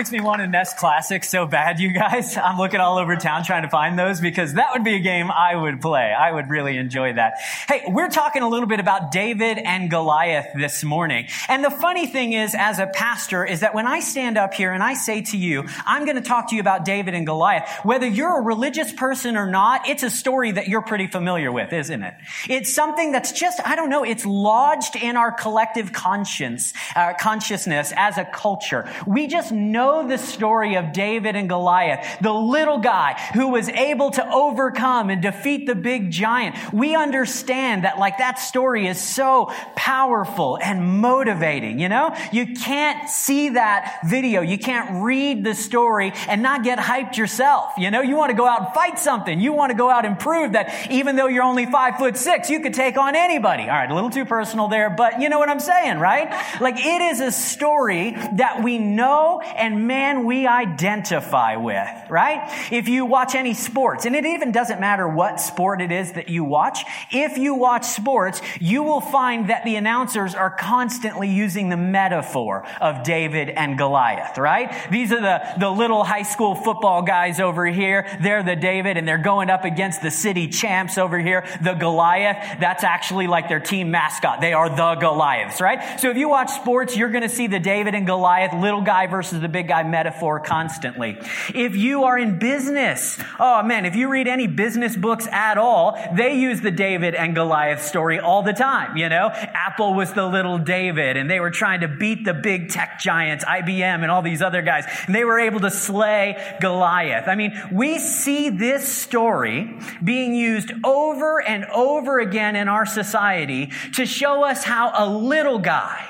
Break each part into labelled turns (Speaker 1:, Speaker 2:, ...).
Speaker 1: Makes me want to NES Classic so bad, you guys. I'm looking all over town trying to find those because that would be a game I would play. I would really enjoy that. Hey, we're talking a little bit about David and Goliath this morning. And the funny thing is, as a pastor, is that when I stand up here and I say to you, I'm going to talk to you about David and Goliath, whether you're a religious person or not, it's a story that you're pretty familiar with, isn't it? It's something that's just, I don't know, it's lodged in our collective conscience, uh, consciousness as a culture. We just know the story of David and Goliath, the little guy who was able to overcome and defeat the big giant. We understand that like that story is so powerful and motivating, you know? You can't see that video. You can't read the story and not get hyped yourself. You know, you want to go out and fight something. You want to go out and prove that even though you're only five foot six, you could take on anybody. All right, a little too personal there, but you know what I'm saying, right? Like it is a story that we know and man, we identify with, right? If you watch any sports, and it even doesn't matter what sport it is that you watch, if you watch sports, you will find that the announcers are constantly using the metaphor of David and Goliath, right? These are the, the little high school football guys over here. They're the David and they're going up against the city champs over here, the Goliath. That's actually like their team mascot. They are the Goliaths, right? So if you watch sports, you're going to see the David and Goliath, little guy versus the big guy metaphor constantly. If you are in business, oh man, if you read any business books at all, they use the David and Goliath story all the time, you know? Apple was the little David and they were trying to beat the big tech giants, IBM and all these other guys, and they were able to slay Goliath. I mean, we see this story being used over and over again in our society to show us how a little guy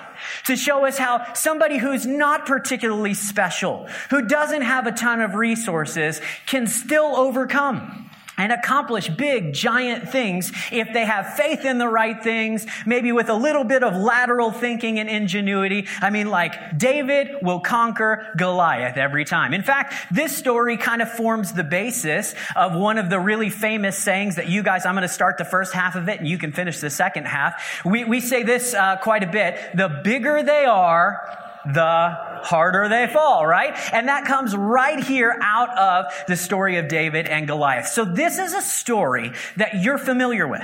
Speaker 1: to show us how somebody who's not particularly special, who doesn't have a ton of resources, can still overcome and accomplish big, giant things if they have faith in the right things, maybe with a little bit of lateral thinking and ingenuity. I mean, like, David will conquer Goliath every time. In fact, this story kind of forms the basis of one of the really famous sayings that you guys, I'm going to start the first half of it and you can finish the second half. We, we say this uh, quite a bit. The bigger they are, the harder they fall, right? And that comes right here out of the story of David and Goliath. So this is a story that you're familiar with.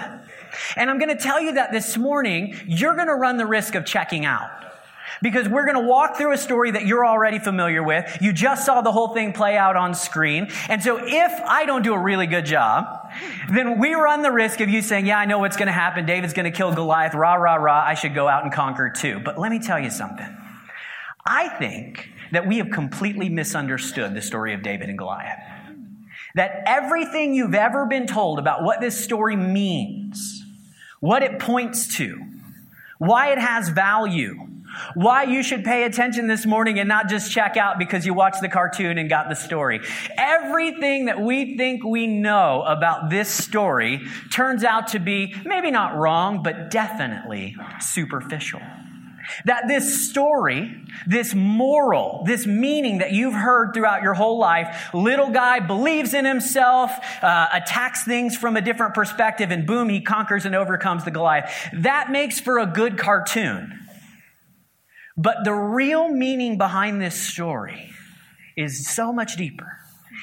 Speaker 1: And I'm going to tell you that this morning, you're going to run the risk of checking out. Because we're going to walk through a story that you're already familiar with. You just saw the whole thing play out on screen. And so if I don't do a really good job, then we run the risk of you saying, yeah, I know what's going to happen. David's going to kill Goliath. Rah, rah, rah. I should go out and conquer too. But let me tell you something. I think that we have completely misunderstood the story of David and Goliath. That everything you've ever been told about what this story means, what it points to, why it has value, why you should pay attention this morning and not just check out because you watched the cartoon and got the story. Everything that we think we know about this story turns out to be maybe not wrong, but definitely superficial. That this story, this moral, this meaning that you've heard throughout your whole life, little guy believes in himself, uh, attacks things from a different perspective, and boom, he conquers and overcomes the Goliath. That makes for a good cartoon. But the real meaning behind this story is so much deeper.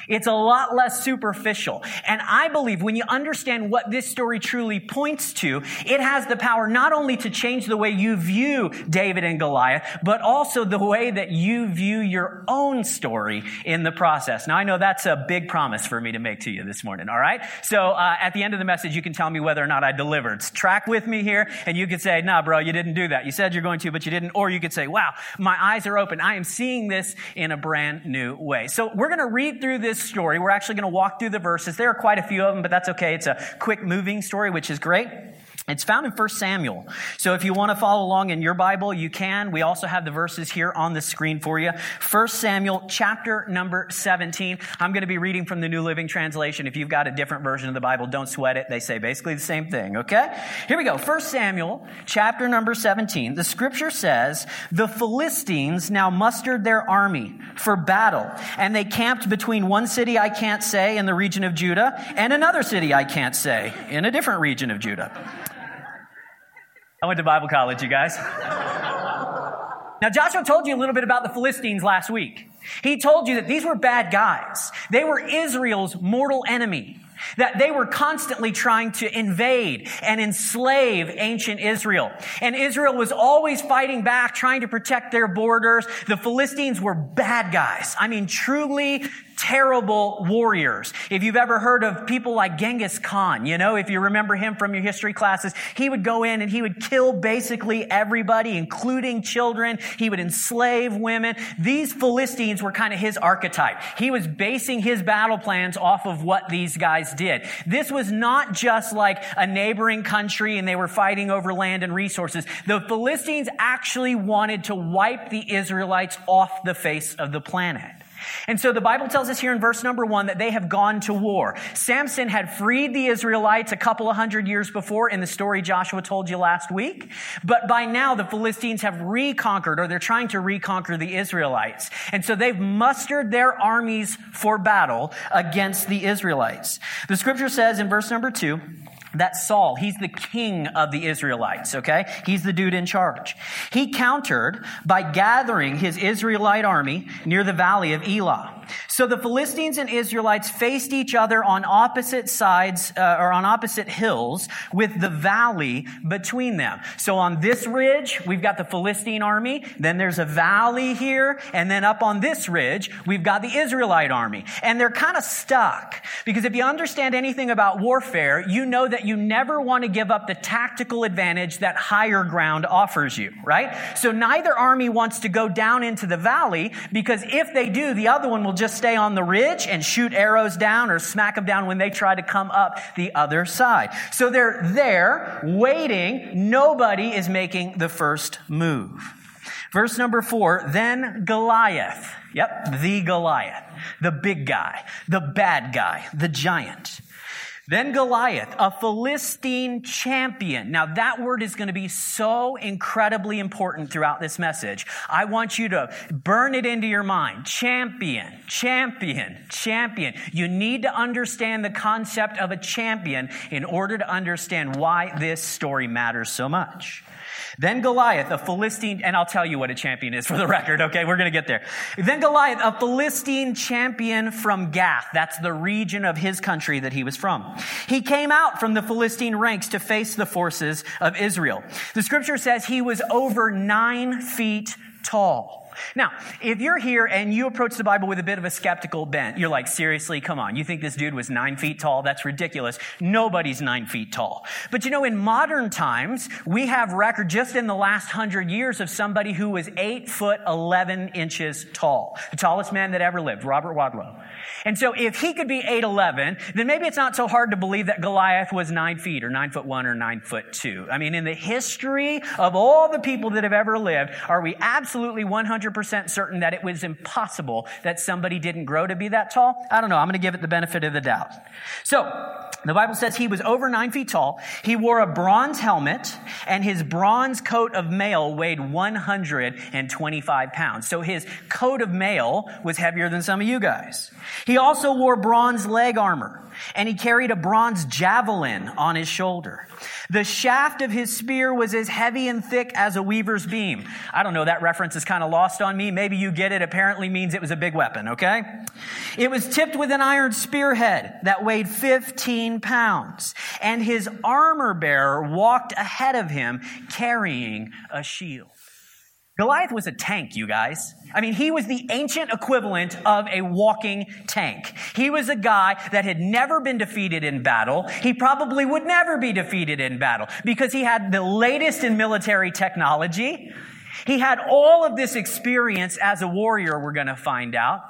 Speaker 1: It's a lot less superficial. And I believe when you understand what this story truly points to, it has the power not only to change the way you view David and Goliath, but also the way that you view your own story in the process. Now, I know that's a big promise for me to make to you this morning, all right? So uh, at the end of the message, you can tell me whether or not I delivered. Track with me here, and you could say, nah, bro, you didn't do that. You said you're going to, but you didn't. Or you could say, wow, my eyes are open. I am seeing this in a brand new way. So we're going to read through this story. We're actually going to walk through the verses. There are quite a few of them, but that's okay. It's a quick moving story, which is great. It's found in 1 Samuel. So if you want to follow along in your Bible, you can. We also have the verses here on the screen for you. 1 Samuel chapter number 17. I'm going to be reading from the New Living Translation. If you've got a different version of the Bible, don't sweat it. They say basically the same thing, okay? Here we go. 1 Samuel chapter number 17. The scripture says, The Philistines now mustered their army for battle, and they camped between one city I can't say in the region of Judah and another city I can't say in a different region of Judah. I went to Bible college, you guys. now, Joshua told you a little bit about the Philistines last week. He told you that these were bad guys. They were Israel's mortal enemy. That they were constantly trying to invade and enslave ancient Israel. And Israel was always fighting back, trying to protect their borders. The Philistines were bad guys. I mean, truly terrible warriors. If you've ever heard of people like Genghis Khan, you know, if you remember him from your history classes, he would go in and he would kill basically everybody, including children. He would enslave women. These Philistines were kind of his archetype. He was basing his battle plans off of what these guys did. This was not just like a neighboring country and they were fighting over land and resources. The Philistines actually wanted to wipe the Israelites off the face of the planet. And so the Bible tells us here in verse number one that they have gone to war. Samson had freed the Israelites a couple of hundred years before in the story Joshua told you last week. But by now the Philistines have reconquered or they're trying to reconquer the Israelites. And so they've mustered their armies for battle against the Israelites. The scripture says in verse number two, that's Saul. He's the king of the Israelites, okay? He's the dude in charge. He countered by gathering his Israelite army near the valley of Elah. So the Philistines and Israelites faced each other on opposite sides uh, or on opposite hills with the valley between them. So on this ridge, we've got the Philistine army. Then there's a valley here. And then up on this ridge, we've got the Israelite army. And they're kind of stuck because if you understand anything about warfare, you know that you never want to give up the tactical advantage that higher ground offers you, right? So neither army wants to go down into the valley because if they do, the other one will just stay on the ridge and shoot arrows down or smack them down when they try to come up the other side. So they're there waiting. Nobody is making the first move. Verse number four, then Goliath. Yep, the Goliath. The big guy, the bad guy, the giant. Then Goliath, a Philistine champion. Now that word is going to be so incredibly important throughout this message. I want you to burn it into your mind. Champion, champion, champion. You need to understand the concept of a champion in order to understand why this story matters so much. Then Goliath, a Philistine, and I'll tell you what a champion is for the record, okay? We're going to get there. Then Goliath, a Philistine champion from Gath. That's the region of his country that he was from. He came out from the Philistine ranks to face the forces of Israel. The scripture says he was over nine feet tall. Now, if you're here and you approach the Bible with a bit of a skeptical bent, you're like, seriously, come on. You think this dude was nine feet tall? That's ridiculous. Nobody's nine feet tall. But you know, in modern times, we have record just in the last hundred years of somebody who was eight foot, 11 inches tall. The tallest man that ever lived, Robert Wadlow. And so if he could be 8'11, then maybe it's not so hard to believe that Goliath was nine feet or nine foot one or nine foot two. I mean, in the history of all the people that have ever lived, are we absolutely 100% certain that it was impossible that somebody didn't grow to be that tall? I don't know. I'm going to give it the benefit of the doubt. So, the Bible says he was over nine feet tall. He wore a bronze helmet and his bronze coat of mail weighed 125 pounds. So his coat of mail was heavier than some of you guys. He also wore bronze leg armor and he carried a bronze javelin on his shoulder. The shaft of his spear was as heavy and thick as a weaver's beam. I don't know, that reference is kind of lost on me. Maybe you get it. Apparently means it was a big weapon, okay? It was tipped with an iron spearhead that weighed 15 pounds. And his armor bearer walked ahead of him carrying a shield. Goliath was a tank, you guys. I mean, he was the ancient equivalent of a walking tank. He was a guy that had never been defeated in battle. He probably would never be defeated in battle because he had the latest in military technology. He had all of this experience as a warrior, we're going to find out.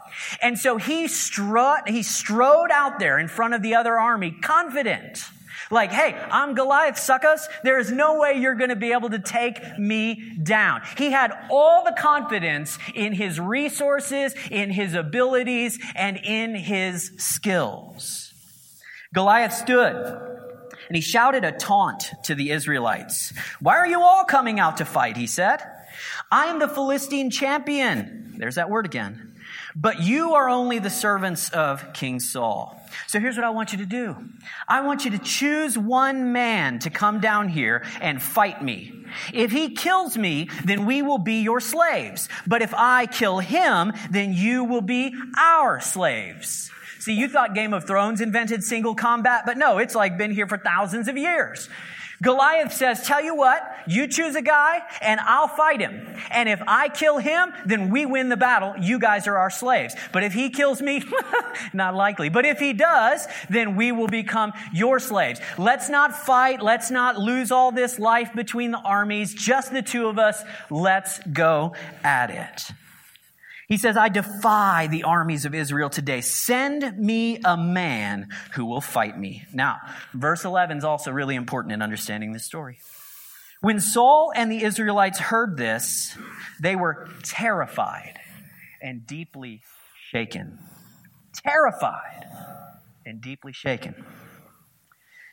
Speaker 1: And so he strut, he strode out there in front of the other army, confident like, hey, I'm Goliath, suckers. There is no way you're going to be able to take me down. He had all the confidence in his resources, in his abilities, and in his skills. Goliath stood and he shouted a taunt to the Israelites. Why are you all coming out to fight? He said. I am the Philistine champion. There's that word again. But you are only the servants of King Saul. So here's what I want you to do. I want you to choose one man to come down here and fight me. If he kills me, then we will be your slaves. But if I kill him, then you will be our slaves. See, you thought Game of Thrones invented single combat, but no, it's like been here for thousands of years. Goliath says, Tell you what, you choose a guy and I'll fight him. And if I kill him, then we win the battle. You guys are our slaves. But if he kills me, not likely. But if he does, then we will become your slaves. Let's not fight. Let's not lose all this life between the armies. Just the two of us. Let's go at it. He says, I defy the armies of Israel today. Send me a man who will fight me. Now, verse 11 is also really important in understanding this story. When Saul and the Israelites heard this, they were terrified and deeply shaken. Terrified and deeply shaken.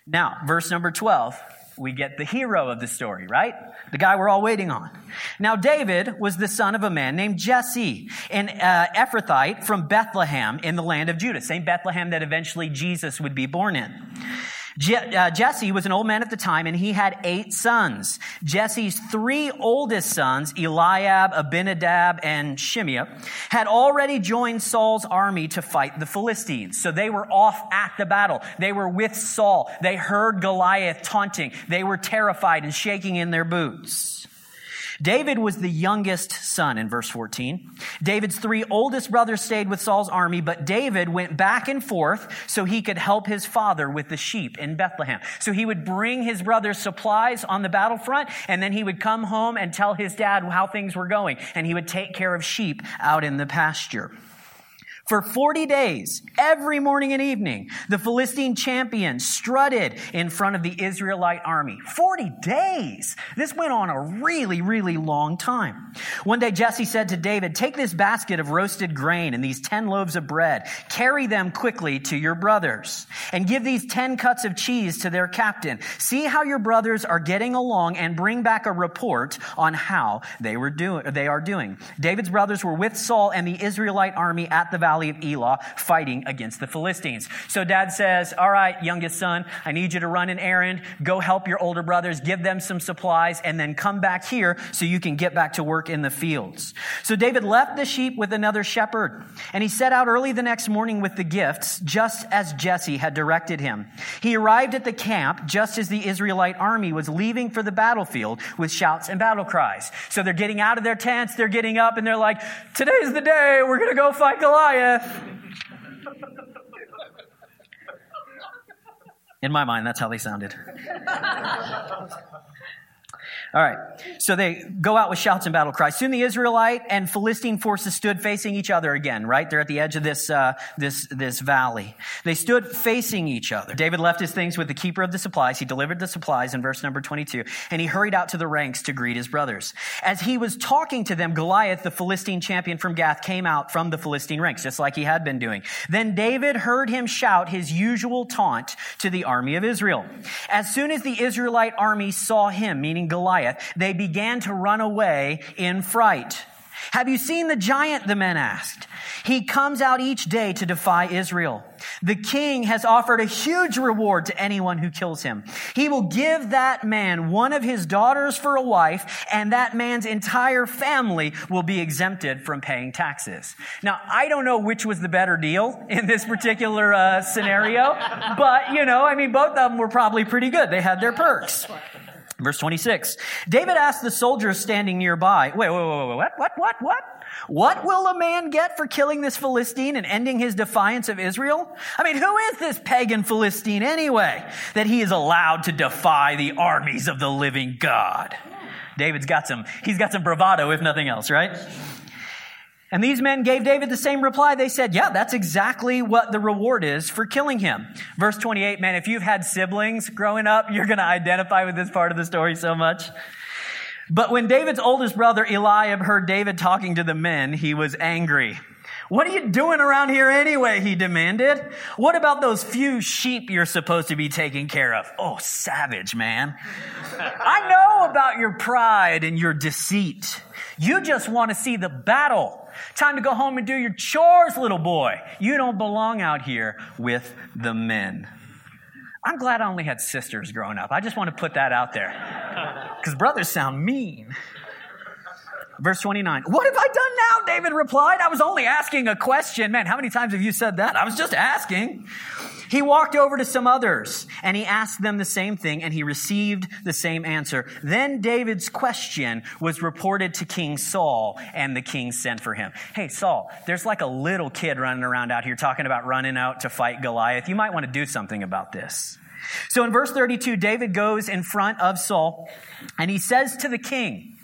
Speaker 1: Now, verse number 12 we get the hero of the story, right? The guy we're all waiting on. Now, David was the son of a man named Jesse, an uh, Ephrathite from Bethlehem in the land of Judah, same Bethlehem that eventually Jesus would be born in. Je- uh, Jesse was an old man at the time and he had eight sons. Jesse's three oldest sons, Eliab, Abinadab, and Shimea, had already joined Saul's army to fight the Philistines. So they were off at the battle. They were with Saul. They heard Goliath taunting. They were terrified and shaking in their boots. David was the youngest son in verse 14. David's three oldest brothers stayed with Saul's army, but David went back and forth so he could help his father with the sheep in Bethlehem. So he would bring his brothers supplies on the battlefront, and then he would come home and tell his dad how things were going, and he would take care of sheep out in the pasture. For 40 days, every morning and evening, the Philistine champion strutted in front of the Israelite army. 40 days! This went on a really, really long time. One day Jesse said to David, Take this basket of roasted grain and these 10 loaves of bread, carry them quickly to your brothers, and give these 10 cuts of cheese to their captain. See how your brothers are getting along and bring back a report on how they were doing, they are doing. David's brothers were with Saul and the Israelite army at the valley valley of Elah fighting against the Philistines. So dad says, All right, youngest son, I need you to run an errand, go help your older brothers, give them some supplies, and then come back here so you can get back to work in the fields. So David left the sheep with another shepherd, and he set out early the next morning with the gifts, just as Jesse had directed him. He arrived at the camp just as the Israelite army was leaving for the battlefield with shouts and battle cries. So they're getting out of their tents, they're getting up, and they're like, Today's the day, we're gonna go fight Goliath. In my mind, that's how they sounded. All right. So they go out with shouts and battle cries. Soon the Israelite and Philistine forces stood facing each other again, right? They're at the edge of this, uh, this, this valley. They stood facing each other. David left his things with the keeper of the supplies. He delivered the supplies in verse number 22, and he hurried out to the ranks to greet his brothers. As he was talking to them, Goliath, the Philistine champion from Gath, came out from the Philistine ranks, just like he had been doing. Then David heard him shout his usual taunt to the army of Israel. As soon as the Israelite army saw him, meaning Goliath, Goliath, they began to run away in fright. Have you seen the giant? The men asked. He comes out each day to defy Israel. The king has offered a huge reward to anyone who kills him. He will give that man one of his daughters for a wife, and that man's entire family will be exempted from paying taxes. Now, I don't know which was the better deal in this particular uh, scenario, but you know, I mean, both of them were probably pretty good. They had their perks. Verse 26. David asked the soldiers standing nearby, wait, wait, wait, wait, what, what, what, what? What will a man get for killing this Philistine and ending his defiance of Israel? I mean, who is this pagan Philistine anyway, that he is allowed to defy the armies of the living God? David's got some, he's got some bravado, if nothing else, right? And these men gave David the same reply. They said, Yeah, that's exactly what the reward is for killing him. Verse 28, man, if you've had siblings growing up, you're going to identify with this part of the story so much. But when David's oldest brother Eliab heard David talking to the men, he was angry. What are you doing around here anyway? He demanded. What about those few sheep you're supposed to be taking care of? Oh, savage, man. I know about your pride and your deceit. You just want to see the battle. Time to go home and do your chores, little boy. You don't belong out here with the men. I'm glad I only had sisters growing up. I just want to put that out there. Because brothers sound mean. Verse 29. What have I done now? David replied. I was only asking a question. Man, how many times have you said that? I was just asking. He walked over to some others and he asked them the same thing and he received the same answer. Then David's question was reported to King Saul and the king sent for him. Hey, Saul, there's like a little kid running around out here talking about running out to fight Goliath. You might want to do something about this. So in verse 32, David goes in front of Saul and he says to the king,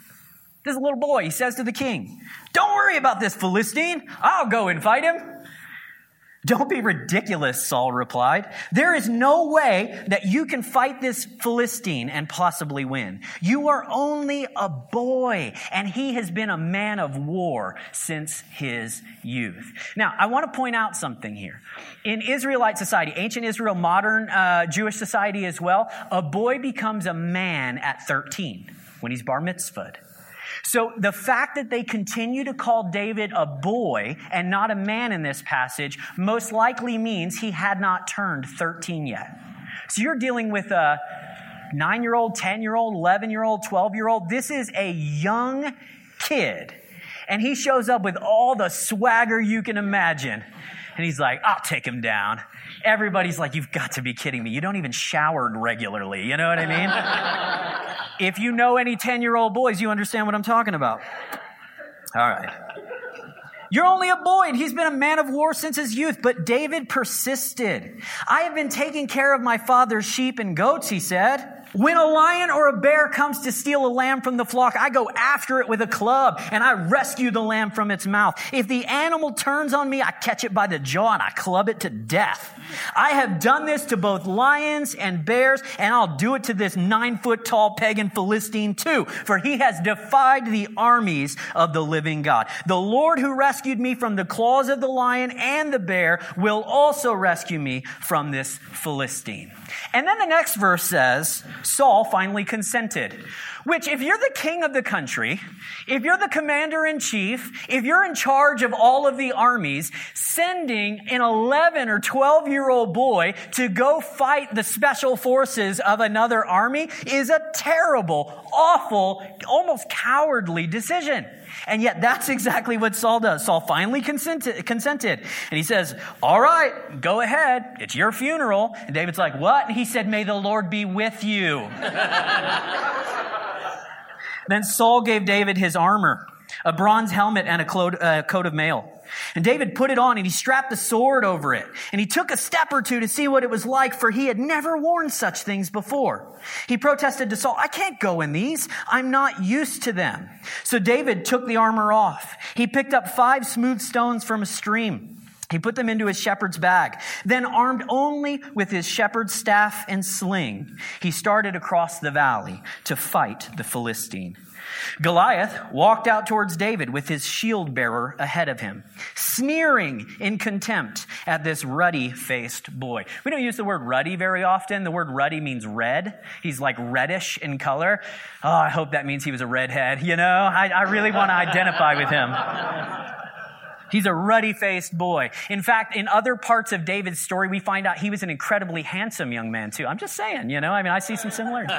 Speaker 1: this little boy, he says to the king, Don't worry about this Philistine. I'll go and fight him. Don't be ridiculous, Saul replied. There is no way that you can fight this Philistine and possibly win. You are only a boy, and he has been a man of war since his youth. Now, I want to point out something here. In Israelite society, ancient Israel, modern uh, Jewish society as well, a boy becomes a man at 13 when he's bar mitzvahed. So the fact that they continue to call David a boy and not a man in this passage most likely means he had not turned 13 yet. So you're dealing with a nine year old, 10 year old, 11 year old, 12 year old. This is a young kid. And he shows up with all the swagger you can imagine. And he's like, I'll take him down. Everybody's like, You've got to be kidding me. You don't even shower regularly. You know what I mean? If you know any 10 year old boys, you understand what I'm talking about. All right. You're only a boy, and he's been a man of war since his youth. But David persisted. I have been taking care of my father's sheep and goats, he said. When a lion or a bear comes to steal a lamb from the flock, I go after it with a club and I rescue the lamb from its mouth. If the animal turns on me, I catch it by the jaw and I club it to death. I have done this to both lions and bears, and I'll do it to this nine foot tall pagan Philistine too, for he has defied the armies of the living God. The Lord who rescued me from the claws of the lion and the bear will also rescue me from this Philistine. And then the next verse says, Saul finally consented. Which, if you're the king of the country, if you're the commander in chief, if you're in charge of all of the armies, sending an 11 or 12 year old boy to go fight the special forces of another army is a terrible, awful, almost cowardly decision. And yet that's exactly what Saul does. Saul finally consented, consented. And he says, all right, go ahead. It's your funeral. And David's like, what? And he said, may the Lord be with you. then Saul gave David his armor, a bronze helmet and a uh, coat of mail. And David put it on and he strapped the sword over it. And he took a step or two to see what it was like, for he had never worn such things before. He protested to Saul, I can't go in these. I'm not used to them. So David took the armor off. He picked up five smooth stones from a stream. He put them into his shepherd's bag. Then, armed only with his shepherd's staff and sling, he started across the valley to fight the Philistine. Goliath walked out towards David with his shield bearer ahead of him, sneering in contempt at this ruddy faced boy. We don't use the word ruddy very often. The word ruddy means red. He's like reddish in color. Oh, I hope that means he was a redhead. You know, I, I really want to identify with him. He's a ruddy faced boy. In fact, in other parts of David's story, we find out he was an incredibly handsome young man, too. I'm just saying, you know, I mean, I see some similarities.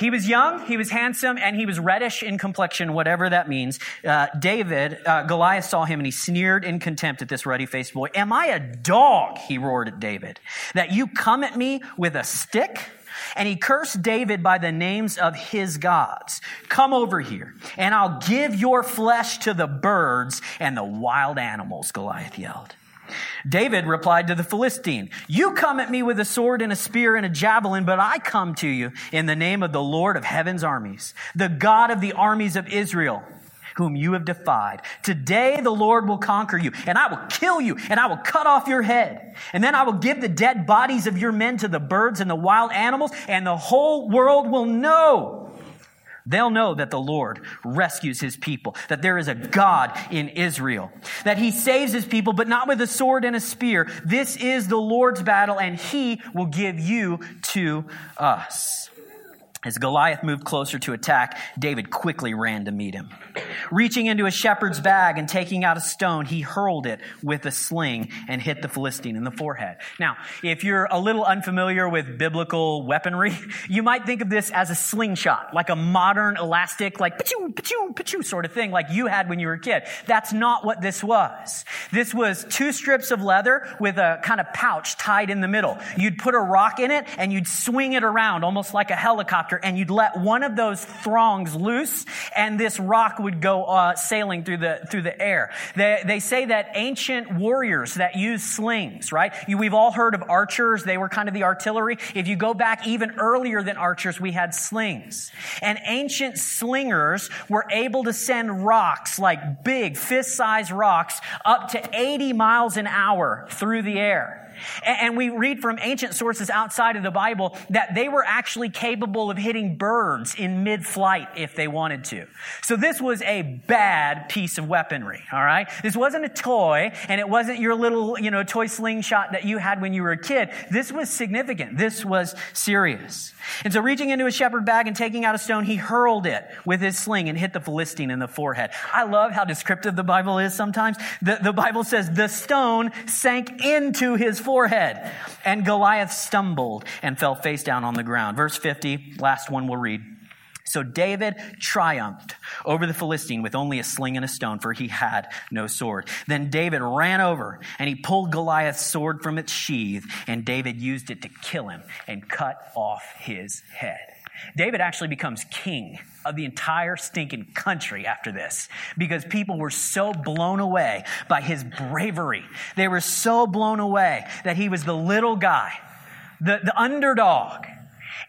Speaker 1: He was young, he was handsome, and he was reddish in complexion, whatever that means. Uh, David, uh, Goliath saw him and he sneered in contempt at this ruddy faced boy. Am I a dog? He roared at David. That you come at me with a stick? And he cursed David by the names of his gods. Come over here, and I'll give your flesh to the birds and the wild animals, Goliath yelled. David replied to the Philistine, You come at me with a sword and a spear and a javelin, but I come to you in the name of the Lord of heaven's armies, the God of the armies of Israel, whom you have defied. Today the Lord will conquer you, and I will kill you, and I will cut off your head. And then I will give the dead bodies of your men to the birds and the wild animals, and the whole world will know They'll know that the Lord rescues his people, that there is a God in Israel, that he saves his people, but not with a sword and a spear. This is the Lord's battle, and he will give you to us. As Goliath moved closer to attack, David quickly ran to meet him. Reaching into a shepherd's bag and taking out a stone, he hurled it with a sling and hit the Philistine in the forehead. Now, if you're a little unfamiliar with biblical weaponry, you might think of this as a slingshot, like a modern elastic, like pachoo, pachoo, pachoo sort of thing, like you had when you were a kid. That's not what this was. This was two strips of leather with a kind of pouch tied in the middle. You'd put a rock in it and you'd swing it around almost like a helicopter helicopter and you'd let one of those throngs loose and this rock would go uh, sailing through the, through the air. They, they say that ancient warriors that used slings, right? You, we've all heard of archers. They were kind of the artillery. If you go back even earlier than archers, we had slings. And ancient slingers were able to send rocks, like big fist-sized rocks, up to 80 miles an hour through the air. And we read from ancient sources outside of the Bible that they were actually capable of hitting birds in mid flight if they wanted to. So this was a bad piece of weaponry, all right? This wasn't a toy, and it wasn't your little, you know, toy slingshot that you had when you were a kid. This was significant. This was serious. And so reaching into a shepherd bag and taking out a stone, he hurled it with his sling and hit the Philistine in the forehead. I love how descriptive the Bible is sometimes. The, the Bible says the stone sank into his forehead and Goliath stumbled and fell face down on the ground. Verse 50, last one we'll read. So David triumphed over the Philistine with only a sling and a stone, for he had no sword. Then David ran over and he pulled Goliath's sword from its sheath, and David used it to kill him and cut off his head. David actually becomes king of the entire stinking country after this because people were so blown away by his bravery. They were so blown away that he was the little guy, the, the underdog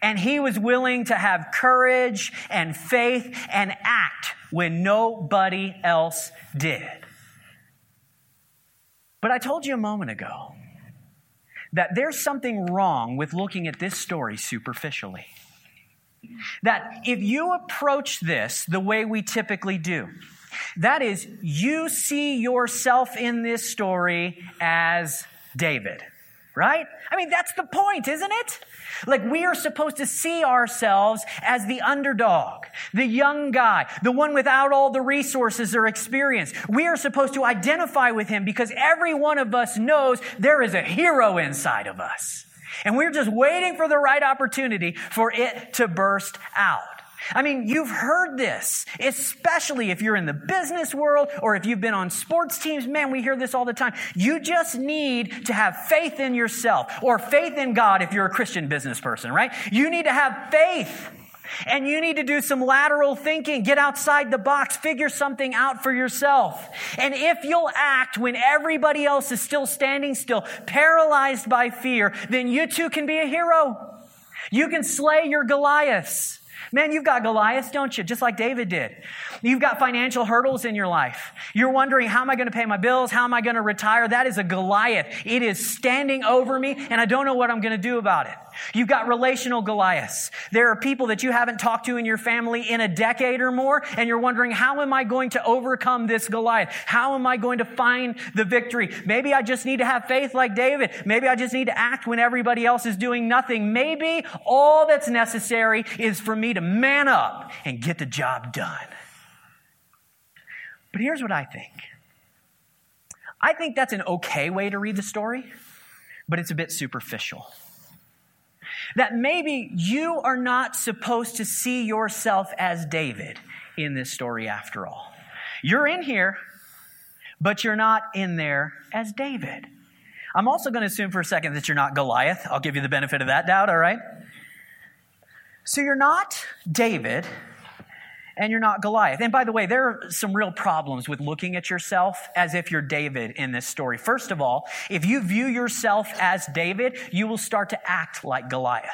Speaker 1: and he was willing to have courage and faith and act when nobody else did. But I told you a moment ago that there's something wrong with looking at this story superficially. That if you approach this the way we typically do, that is, you see yourself in this story as David, right? I mean, that's the point, isn't it? Like we are supposed to see ourselves as the underdog, the young guy, the one without all the resources or experience. We are supposed to identify with him because every one of us knows there is a hero inside of us. And we're just waiting for the right opportunity for it to burst out. I mean, you've heard this, especially if you're in the business world or if you've been on sports teams. Man, we hear this all the time. You just need to have faith in yourself or faith in God if you're a Christian business person, right? You need to have faith. And you need to do some lateral thinking, get outside the box, figure something out for yourself. And if you'll act when everybody else is still standing still, paralyzed by fear, then you too can be a hero. You can slay your Goliaths. Man, you've got Goliath, don't you? Just like David did. You've got financial hurdles in your life. You're wondering, how am I going to pay my bills? How am I going to retire? That is a Goliath. It is standing over me, and I don't know what I'm going to do about it. You've got relational Goliaths. There are people that you haven't talked to in your family in a decade or more, and you're wondering, how am I going to overcome this Goliath? How am I going to find the victory? Maybe I just need to have faith like David. Maybe I just need to act when everybody else is doing nothing. Maybe all that's necessary is for me to man up and get the job done. But here's what I think. I think that's an okay way to read the story, but it's a bit superficial that maybe you are not supposed to see yourself as David in this story after all. You're in here, but you're not in there as David. I'm also going to assume for a second that you're not Goliath. I'll give you the benefit of that doubt, all right? So you're not David, and you're not Goliath. And by the way, there are some real problems with looking at yourself as if you're David in this story. First of all, if you view yourself as David, you will start to act like Goliath.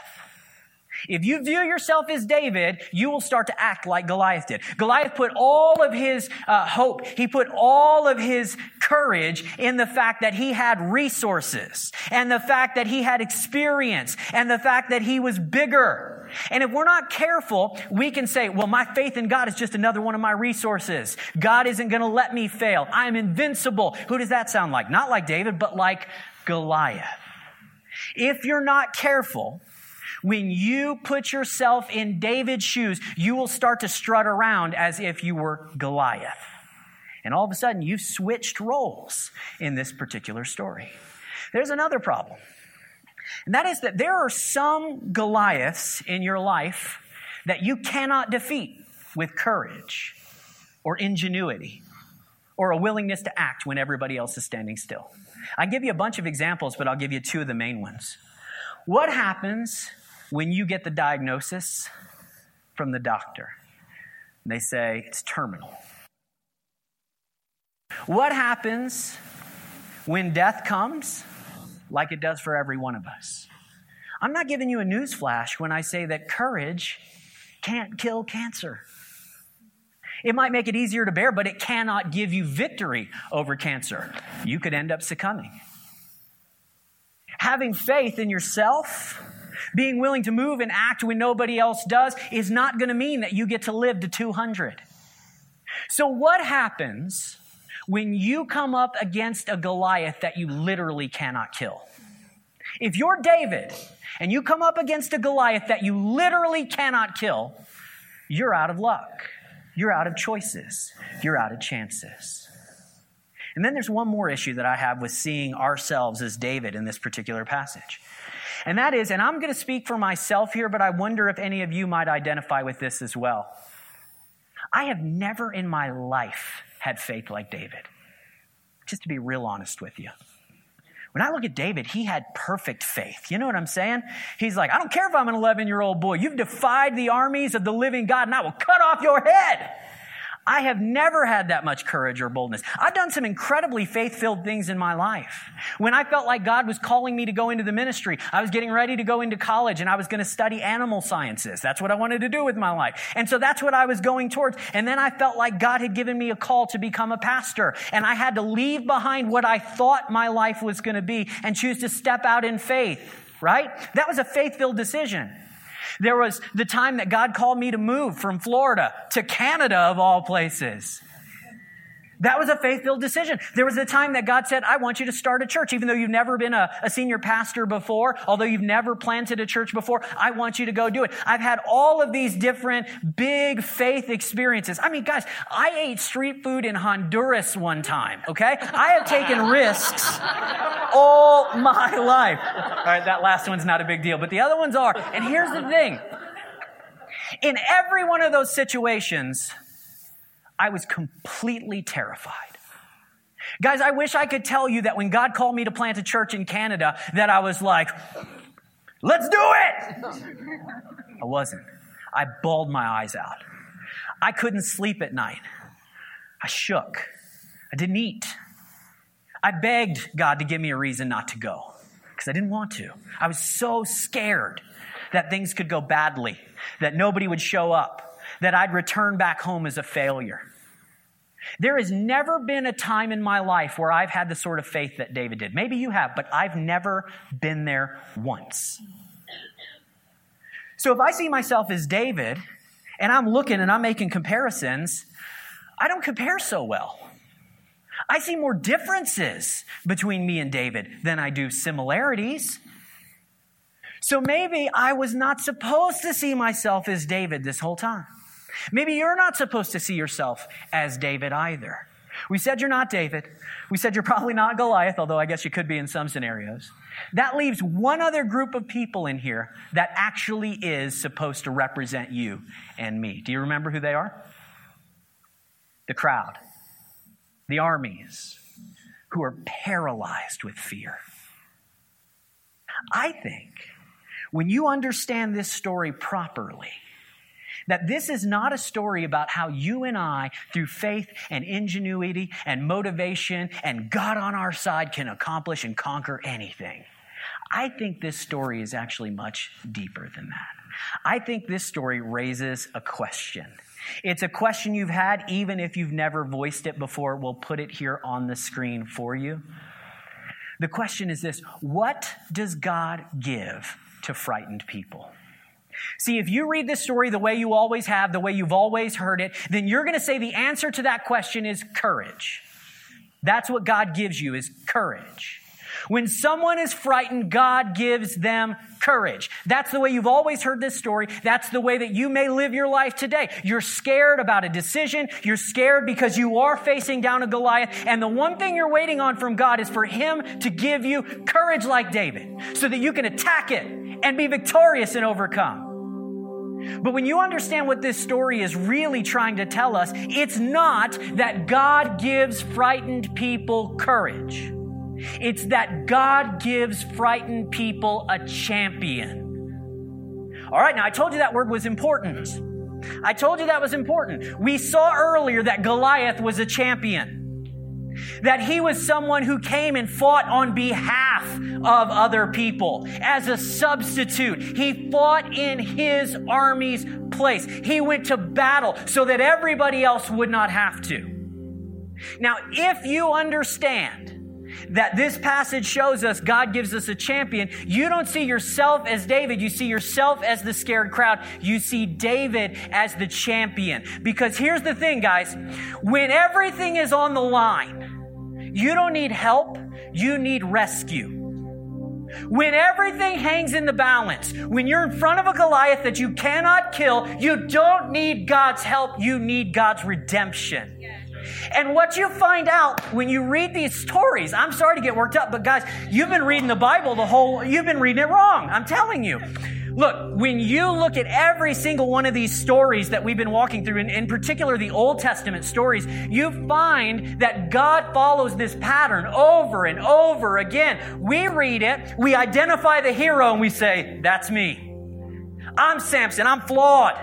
Speaker 1: If you view yourself as David, you will start to act like Goliath did. Goliath put all of his uh, hope, he put all of his courage in the fact that he had resources and the fact that he had experience and the fact that he was bigger. And if we're not careful, we can say, well, my faith in God is just another one of my resources. God isn't going to let me fail. I'm invincible. Who does that sound like? Not like David, but like Goliath. If you're not careful, when you put yourself in David's shoes, you will start to strut around as if you were Goliath. And all of a sudden, you've switched roles in this particular story. There's another problem. And that is that there are some Goliaths in your life that you cannot defeat with courage or ingenuity or a willingness to act when everybody else is standing still. I give you a bunch of examples, but I'll give you two of the main ones. What happens when you get the diagnosis from the doctor? They say it's terminal. What happens when death comes, like it does for every one of us? I'm not giving you a news flash when I say that courage can't kill cancer. It might make it easier to bear, but it cannot give you victory over cancer. You could end up succumbing. Having faith in yourself, being willing to move and act when nobody else does, is not going to mean that you get to live to 200. So, what happens when you come up against a Goliath that you literally cannot kill? If you're David and you come up against a Goliath that you literally cannot kill, you're out of luck. You're out of choices. You're out of chances. And then there's one more issue that I have with seeing ourselves as David in this particular passage. And that is, and I'm going to speak for myself here, but I wonder if any of you might identify with this as well. I have never in my life had faith like David. Just to be real honest with you. When I look at David, he had perfect faith. You know what I'm saying? He's like, I don't care if I'm an 11 year old boy. You've defied the armies of the living God, and I will cut off your head. I have never had that much courage or boldness. I've done some incredibly faith filled things in my life. When I felt like God was calling me to go into the ministry, I was getting ready to go into college and I was going to study animal sciences. That's what I wanted to do with my life. And so that's what I was going towards. And then I felt like God had given me a call to become a pastor. And I had to leave behind what I thought my life was going to be and choose to step out in faith, right? That was a faith filled decision. There was the time that God called me to move from Florida to Canada, of all places. That was a faith filled decision. There was a time that God said, I want you to start a church, even though you've never been a, a, senior pastor before, although you've never planted a church before, I want you to go do it. I've had all of these different big faith experiences. I mean, guys, I ate street food in Honduras one time, okay? I have taken risks all my life. All right, that last one's not a big deal, but the other ones are. And here's the thing in every one of those situations, I was completely terrified. Guys, I wish I could tell you that when God called me to plant a church in Canada, that I was like, let's do it! I wasn't. I bawled my eyes out. I couldn't sleep at night. I shook. I didn't eat. I begged God to give me a reason not to go because I didn't want to. I was so scared that things could go badly, that nobody would show up, that I'd return back home as a failure. There has never been a time in my life where I've had the sort of faith that David did. Maybe you have, but I've never been there once. So if I see myself as David and I'm looking and I'm making comparisons, I don't compare so well. I see more differences between me and David than I do similarities. So maybe I was not supposed to see myself as David this whole time. Maybe you're not supposed to see yourself as David either. We said you're not David. We said you're probably not Goliath, although I guess you could be in some scenarios. That leaves one other group of people in here that actually is supposed to represent you and me. Do you remember who they are? The crowd, the armies, who are paralyzed with fear. I think when you understand this story properly, that this is not a story about how you and I, through faith and ingenuity and motivation and God on our side, can accomplish and conquer anything. I think this story is actually much deeper than that. I think this story raises a question. It's a question you've had even if you've never voiced it before. We'll put it here on the screen for you. The question is this What does God give to frightened people? See, if you read this story the way you always have, the way you've always heard it, then you're going to say the answer to that question is courage. That's what God gives you is courage. When someone is frightened, God gives them courage. That's the way you've always heard this story. That's the way that you may live your life today. You're scared about a decision. You're scared because you are facing down a Goliath. And the one thing you're waiting on from God is for Him to give you courage like David so that you can attack it and be victorious and overcome. But when you understand what this story is really trying to tell us, it's not that God gives frightened people courage. It's that God gives frightened people a champion. All right, now I told you that word was important. I told you that was important. We saw earlier that Goliath was a champion. That he was someone who came and fought on behalf of other people as a substitute. He fought in his army's place. He went to battle so that everybody else would not have to. Now, if you understand that this passage shows us God gives us a champion, you don't see yourself as David. You see yourself as the scared crowd. You see David as the champion. Because here's the thing, guys. When everything is on the line, you don't need help. You need rescue. When everything hangs in the balance, when you're in front of a Goliath that you cannot kill, you don't need God's help. You need God's redemption. And what you find out when you read these stories, I'm sorry to get worked up, but guys, you've been reading the Bible the whole, you've been reading it wrong. I'm telling you. Look, when you look at every single one of these stories that we've been walking through, and in particular the Old Testament stories, you find that God follows this pattern over and over again. We read it, we identify the hero, and we say, That's me. I'm Samson, I'm flawed.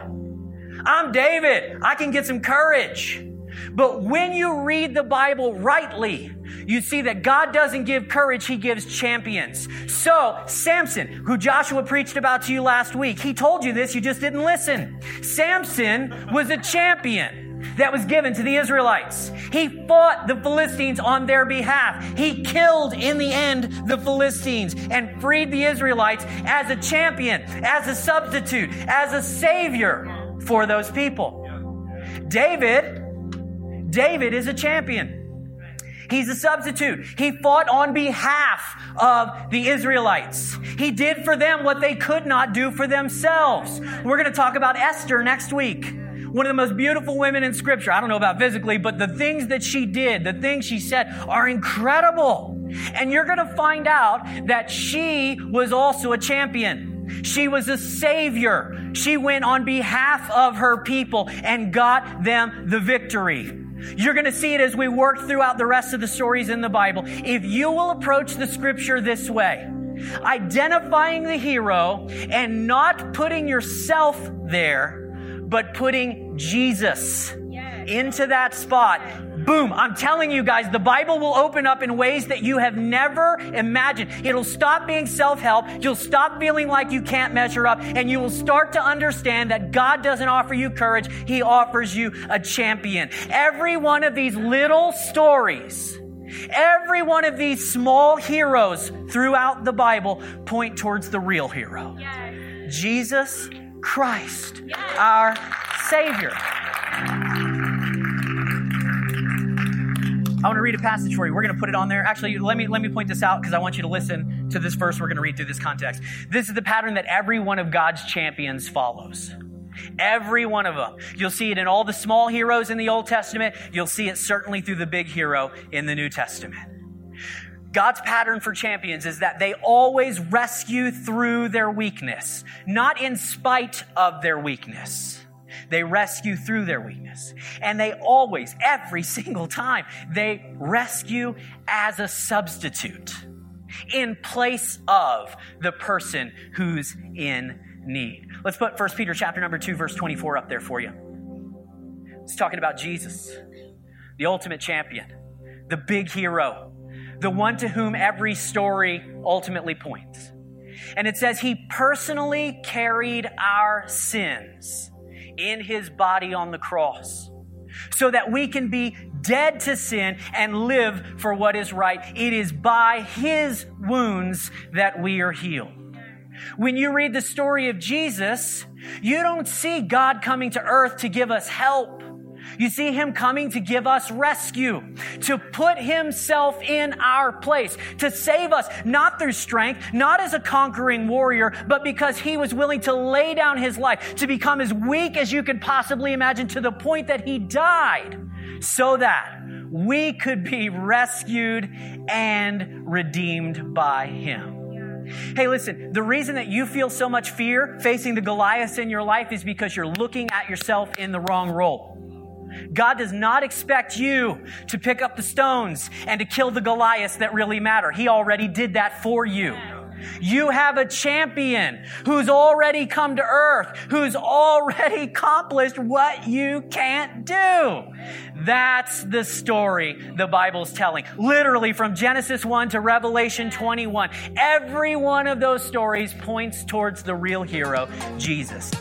Speaker 1: I'm David, I can get some courage. But when you read the Bible rightly, you see that God doesn't give courage, He gives champions. So, Samson, who Joshua preached about to you last week, he told you this, you just didn't listen. Samson was a champion that was given to the Israelites. He fought the Philistines on their behalf. He killed in the end the Philistines and freed the Israelites as a champion, as a substitute, as a savior for those people. David David is a champion. He's a substitute. He fought on behalf of the Israelites. He did for them what they could not do for themselves. We're going to talk about Esther next week. One of the most beautiful women in scripture. I don't know about physically, but the things that she did, the things she said are incredible. And you're going to find out that she was also a champion. She was a savior. She went on behalf of her people and got them the victory. You're going to see it as we work throughout the rest of the stories in the Bible. If you will approach the scripture this way, identifying the hero and not putting yourself there, but putting Jesus into that spot, Boom. I'm telling you guys, the Bible will open up in ways that you have never imagined. It'll stop being self-help. You'll stop feeling like you can't measure up and you will start to understand that God doesn't offer you courage. He offers you a champion. Every one of these little stories, every one of these small heroes throughout the Bible point towards the real hero. Yes. Jesus Christ, yes. our Savior. I want to read a passage for you. We're going to put it on there. Actually, let me let me point this out because I want you to listen to this verse we're going to read through this context. This is the pattern that every one of God's champions follows. Every one of them. You'll see it in all the small heroes in the Old Testament. You'll see it certainly through the big hero in the New Testament. God's pattern for champions is that they always rescue through their weakness, not in spite of their weakness. They rescue through their weakness. And they always, every single time, they rescue as a substitute in place of the person who's in need. Let's put 1 Peter chapter number 2 verse 24 up there for you. It's talking about Jesus, the ultimate champion, the big hero, the one to whom every story ultimately points. And it says he personally carried our sins in his body on the cross so that we can be dead to sin and live for what is right. It is by his wounds that we are healed. When you read the story of Jesus, you don't see God coming to earth to give us help. You see him coming to give us rescue, to put himself in our place, to save us, not through strength, not as a conquering warrior, but because he was willing to lay down his life, to become as weak as you could possibly imagine to the point that he died so that we could be rescued and redeemed by him. Hey, listen, the reason that you feel so much fear facing the Goliaths in your life is because you're looking at yourself in the wrong role. God does not expect you to pick up the stones and to kill the Goliaths that really matter. He already did that for you. You have a champion who's already come to earth, who's already accomplished what you can't do. That's the story the Bible's telling. Literally from Genesis 1 to Revelation 21. Every one of those stories points towards the real hero, Jesus.